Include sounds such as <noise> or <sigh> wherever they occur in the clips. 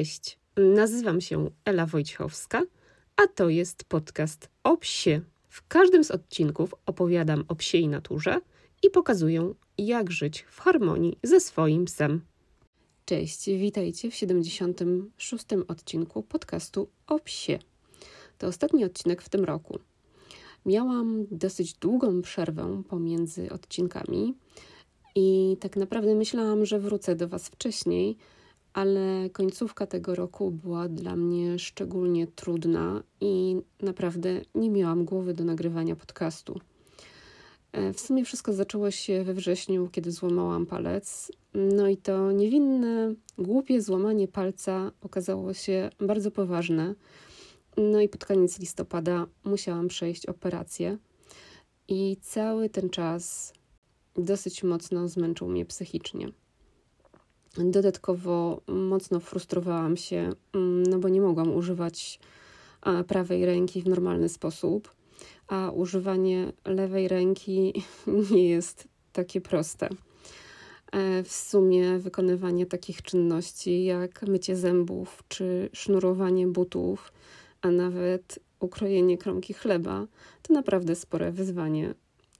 Cześć, nazywam się Ela Wojciechowska, a to jest podcast o psie. W każdym z odcinków opowiadam o psiej naturze i pokazuję, jak żyć w harmonii ze swoim psem. Cześć, witajcie w 76. odcinku podcastu o psie. To ostatni odcinek w tym roku. Miałam dosyć długą przerwę pomiędzy odcinkami i tak naprawdę myślałam, że wrócę do Was wcześniej, ale końcówka tego roku była dla mnie szczególnie trudna i naprawdę nie miałam głowy do nagrywania podcastu. E, w sumie wszystko zaczęło się we wrześniu, kiedy złamałam palec. No i to niewinne, głupie złamanie palca okazało się bardzo poważne. No i pod koniec listopada musiałam przejść operację. I cały ten czas dosyć mocno zmęczył mnie psychicznie. Dodatkowo mocno frustrowałam się, mm, no bo nie mogłam używać prawej ręki w normalny sposób, a używanie lewej ręki <laughs> nie jest takie proste. E, w sumie wykonywanie takich czynności jak mycie zębów czy sznurowanie butów, a nawet ukrojenie kromki chleba to naprawdę spore wyzwanie.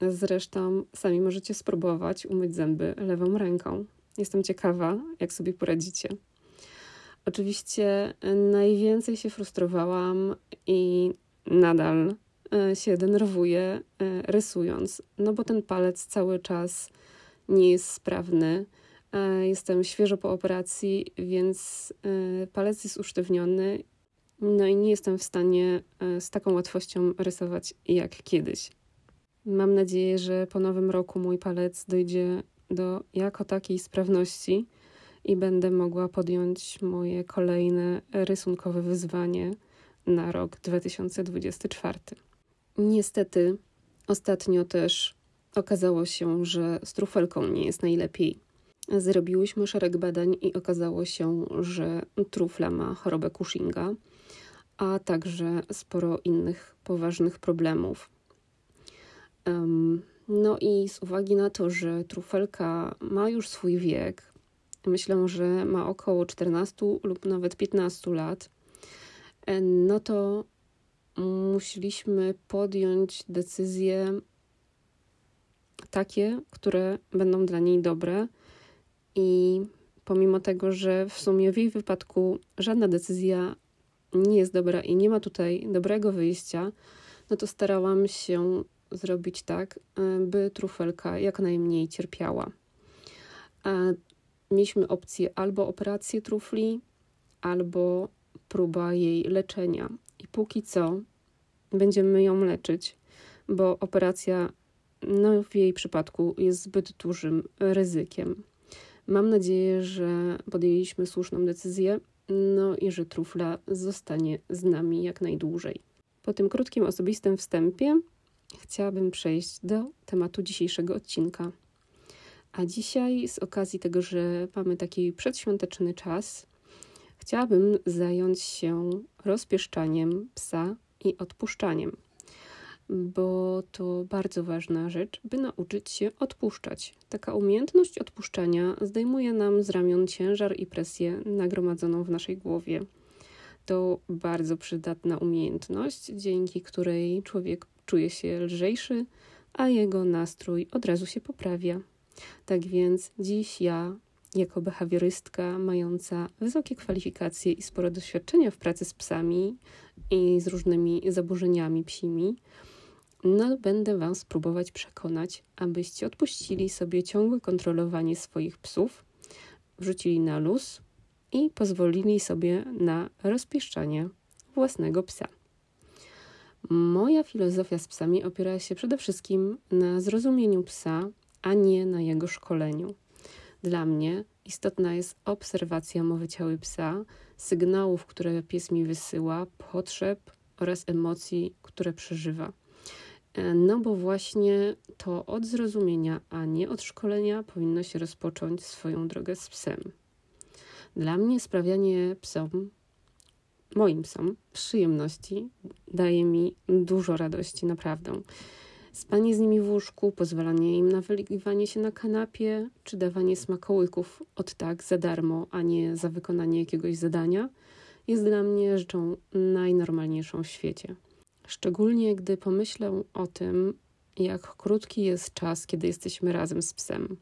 Zresztą sami możecie spróbować umyć zęby lewą ręką. Jestem ciekawa, jak sobie poradzicie. Oczywiście najwięcej się frustrowałam i nadal e, się denerwuję e, rysując, no bo ten palec cały czas nie jest sprawny. Jestem świeżo po operacji, więc palec jest usztywniony, no i nie jestem w stanie z taką łatwością rysować jak kiedyś. Mam nadzieję, że po nowym roku mój palec dojdzie do jako takiej sprawności i będę mogła podjąć moje kolejne rysunkowe wyzwanie na rok 2024. Niestety, ostatnio też okazało się, że z trufelką nie jest najlepiej. Zrobiłyśmy szereg badań i okazało się, że trufla ma chorobę Cushinga, a także sporo innych poważnych problemów. Um, no i z uwagi na to, że trufelka ma już swój wiek, myślę, że ma około 14 lub nawet 15 lat, e, no to musieliśmy podjąć decyzje takie, które będą dla niej dobre. I pomimo tego, że w sumie w jej wypadku żadna decyzja nie jest dobra i nie ma tutaj dobrego wyjścia, no to starałam się zrobić tak, e, by trufelka jak najmniej cierpiała. E, mieliśmy opcję albo operację trufli, albo próba jej leczenia. I póki co będziemy ją leczyć, bo operacja no, w jej przypadku jest zbyt dużym ryzykiem. Mam nadzieję, że podjęliśmy słuszną decyzję, no i że trufla zostanie z nami jak najdłużej. Po tym krótkim osobistym wstępie chciałabym przejść do tematu dzisiejszego odcinka. A dzisiaj, z okazji tego, że mamy taki przedświąteczny czas, chciałabym zająć się rozpieszczaniem psa i odpuszczaniem, bo to bardzo ważna rzecz, by nauczyć się odpuszczać. Taka umiejętność odpuszczania zdejmuje nam z ramion ciężar i presję nagromadzoną w naszej głowie. To bardzo przydatna umiejętność, dzięki której człowiek czuje się lżejszy, a jego nastrój od razu się poprawia. Tak więc dziś ja, jako behawiorystka mająca wysokie kwalifikacje i sporo doświadczenia w pracy z psami i z różnymi zaburzeniami psimi, no, będę Was próbować przekonać, abyście odpuścili sobie ciągłe kontrolowanie swoich psów, wrzucili na luz i pozwolili sobie na rozpieszczanie własnego psa. Moja filozofia z psami opiera się przede wszystkim na zrozumieniu psa, a nie na jego szkoleniu. Dla mnie istotna jest obserwacja mowy ciała psa, sygnałów, które pies mi wysyła, potrzeb oraz emocji, które przeżywa. E, no bo właśnie to od zrozumienia, a nie od szkolenia powinno się rozpocząć swoją drogę z psem. Dla mnie sprawianie psom moim psom przyjemności daje mi dużo radości, naprawdę. Spanie z nimi w łóżku, pozwalanie im na wyliwanie się na kanapie, czy dawanie smakołyków od tak za darmo, a nie za wykonanie jakiegoś zadania, jest dla mnie rzeczą najnormalniejszą w świecie. Szczególnie gdy pomyślę o tym, jak krótki jest czas, kiedy jesteśmy razem z psem.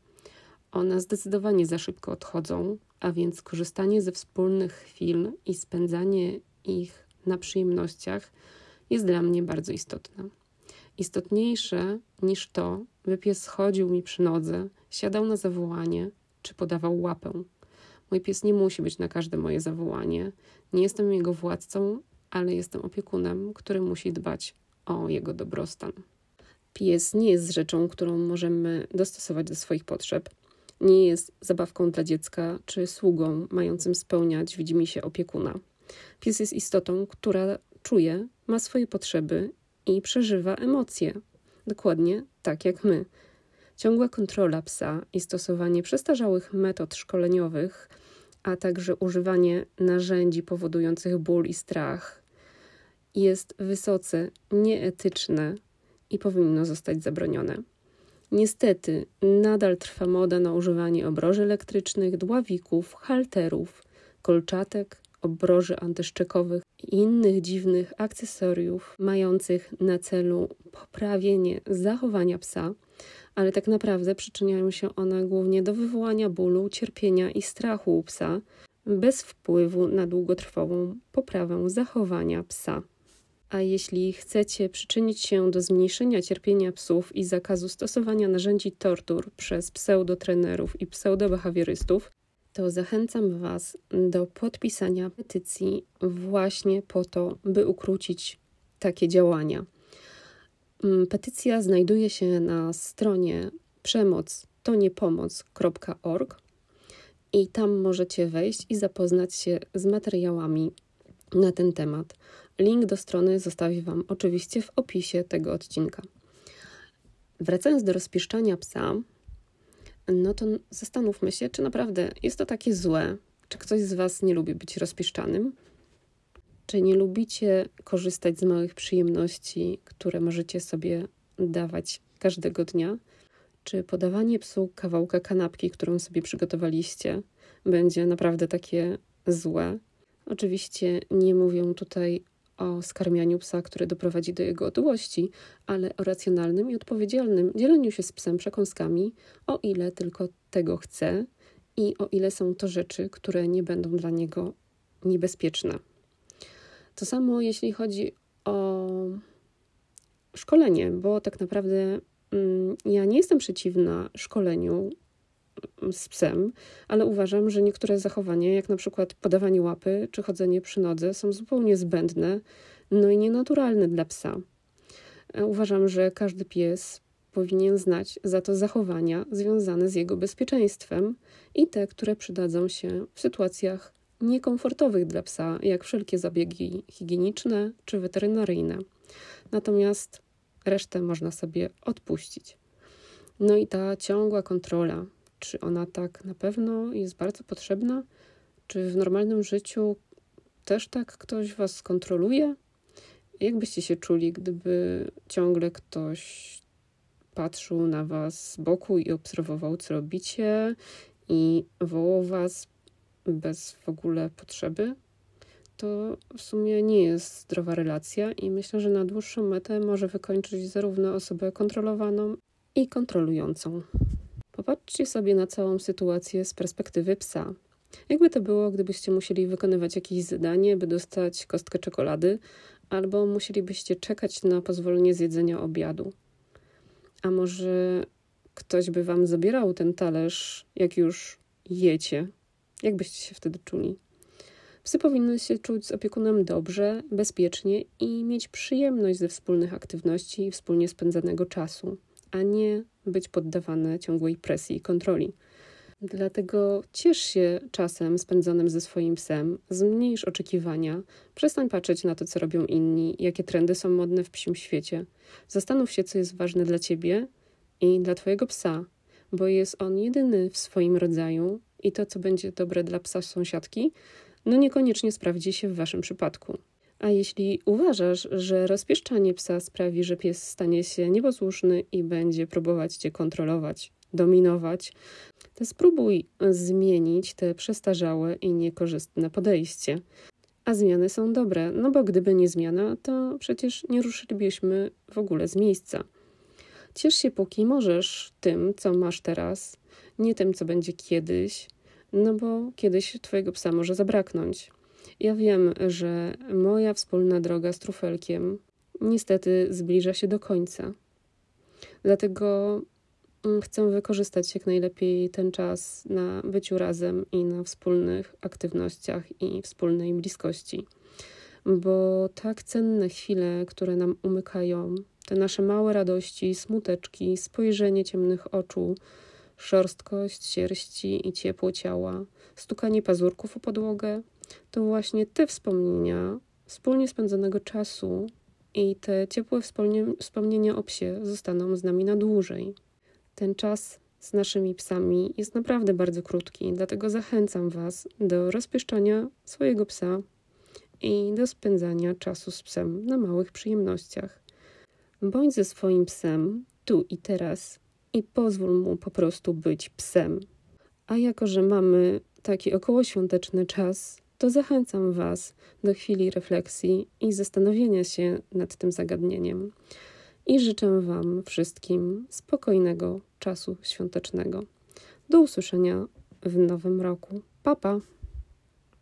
One zdecydowanie za szybko odchodzą, a więc korzystanie ze wspólnych chwil i spędzanie ich na przyjemnościach jest dla mnie bardzo istotne. Istotniejsze niż to, by pies chodził mi przy nodze, siadał na zawołanie czy podawał łapę. Mój pies nie musi być na każde moje zawołanie. Nie jestem jego władcą, ale jestem opiekunem, który musi dbać o jego dobrostan. Pies nie jest rzeczą, którą możemy dostosować do swoich potrzeb. Nie jest zabawką dla dziecka czy sługą mającym spełniać widzimisię opiekuna. Pies jest istotą, która czuje, ma swoje potrzeby i przeżywa emocje. Dokładnie tak jak my. Ciągła kontrola psa i stosowanie przestarzałych metod szkoleniowych, a także używanie narzędzi powodujących ból i strach jest wysoce nieetyczne i powinno zostać zabronione. Niestety, nadal trwa moda na używanie obroży elektrycznych, dławików, halterów, kolczatek, obroży antyszczekowych i innych dziwnych akcesoriów mających na celu poprawienie zachowania psa, ale tak naprawdę przyczyniają się one głównie do wywołania bólu, cierpienia i strachu u psa, bez wpływu na długotrwałą poprawę zachowania psa. A jeśli chcecie przyczynić się do zmniejszenia cierpienia psów i zakazu stosowania narzędzi tortur przez pseudotrenerów i pseudobehawiorystów, to zachęcam Was do podpisania petycji właśnie po to, by ukrócić takie działania. Mm, petycja znajduje się na stronie przemoc to niepomoc.org i tam możecie wejść i zapoznać się z materiałami na ten temat. Link do strony zostawię Wam oczywiście w opisie tego odcinka. Wracając do rozpieszczania psa, no to zastanówmy się, czy naprawdę jest to takie złe. Czy ktoś z Was nie lubi być rozpieszczanym? Czy nie lubicie korzystać z małych przyjemności, które możecie sobie dawać każdego dnia? Czy podawanie psu kawałka kanapki, którą sobie przygotowaliście, będzie naprawdę takie złe? Oczywiście nie mówię tutaj o skarmianiu psa, które doprowadzi do jego otyłości, ale o racjonalnym i odpowiedzialnym dzieleniu się z psem przekąskami, o ile tylko tego chce i o ile są to rzeczy, które nie będą dla niego niebezpieczne. To samo jeśli chodzi o szkolenie, bo tak naprawdę mm, ja nie jestem przeciwna szkoleniu z psem, ale uważam, że niektóre zachowania, jak na przykład podawanie łapy czy chodzenie przy nodze, są zupełnie zbędne, no i nienaturalne dla psa. E, uważam, że każdy pies powinien znać za to zachowania związane z jego bezpieczeństwem i te, które przydadzą się w sytuacjach niekomfortowych dla psa, jak wszelkie zabiegi higieniczne czy weterynaryjne. Natomiast resztę można sobie odpuścić. No i ta ciągła kontrola, czy ona tak na pewno jest bardzo potrzebna? Czy w normalnym życiu też tak ktoś was kontroluje? Jak byście się czuli, gdyby ciągle ktoś patrzył na was z boku i obserwował, co robicie i wołał was bez w ogóle potrzeby? To w sumie nie jest zdrowa relacja i myślę, że na dłuższą metę może wykończyć zarówno osobę kontrolowaną i kontrolującą. Popatrzcie sobie na całą sytuację z perspektywy psa. Jakby to było, gdybyście musieli wykonywać jakieś zadanie, by dostać kostkę czekolady, albo musielibyście czekać na pozwolenie z jedzenia obiadu. A może ktoś by wam zabierał ten talerz, jak już jecie? Jak byście się wtedy czuli? Psy powinny się czuć z opiekunem dobrze, bezpiecznie i mieć przyjemność ze wspólnych aktywności i wspólnie spędzanego czasu, a nie być poddawane ciągłej presji i kontroli. Dlatego ciesz się czasem spędzonym ze swoim psem, zmniejsz oczekiwania, przestań patrzeć na to, co robią inni, jakie trendy są modne w psim świecie. Zastanów się, co jest ważne dla ciebie i dla twojego psa, bo jest on jedyny w swoim rodzaju i to, co będzie dobre dla psa sąsiadki, no niekoniecznie sprawdzi się w waszym przypadku. A jeśli uważasz, że rozpieszczanie psa sprawi, że pies stanie się nieposłuszny i będzie próbować cię kontrolować, dominować, to spróbuj zmienić te przestarzałe i niekorzystne podejście. A zmiany są dobre, no bo gdyby nie zmiana, to przecież nie ruszylibyśmy w ogóle z miejsca. Ciesz się póki możesz tym, co masz teraz, nie tym, co będzie kiedyś, no bo kiedyś twojego psa może zabraknąć. Ja wiem, że moja wspólna droga z trufelkiem niestety zbliża się do końca. Dlatego mm, chcę wykorzystać jak najlepiej ten czas na byciu razem i na wspólnych aktywnościach i wspólnej bliskości. Bo tak cenne chwile, które nam umykają, te nasze małe radości, smuteczki, spojrzenie ciemnych oczu, szorstkość sierści i ciepło ciała, stukanie pazurków o podłogę, to właśnie te wspomnienia wspólnie spędzonego czasu i te ciepłe wspomnienia o psie zostaną z nami na dłużej. Ten czas z naszymi psami jest naprawdę bardzo krótki, dlatego zachęcam Was do rozpieszczania swojego psa i do spędzania czasu z psem na małych przyjemnościach. Bądź ze swoim psem tu i teraz i pozwól mu po prostu być psem. A jako, że mamy taki okołoświąteczny czas, to zachęcam Was do chwili refleksji i zastanowienia się nad tym zagadnieniem. I życzę Wam wszystkim spokojnego czasu świątecznego. Do usłyszenia w nowym roku. Papa! Pa.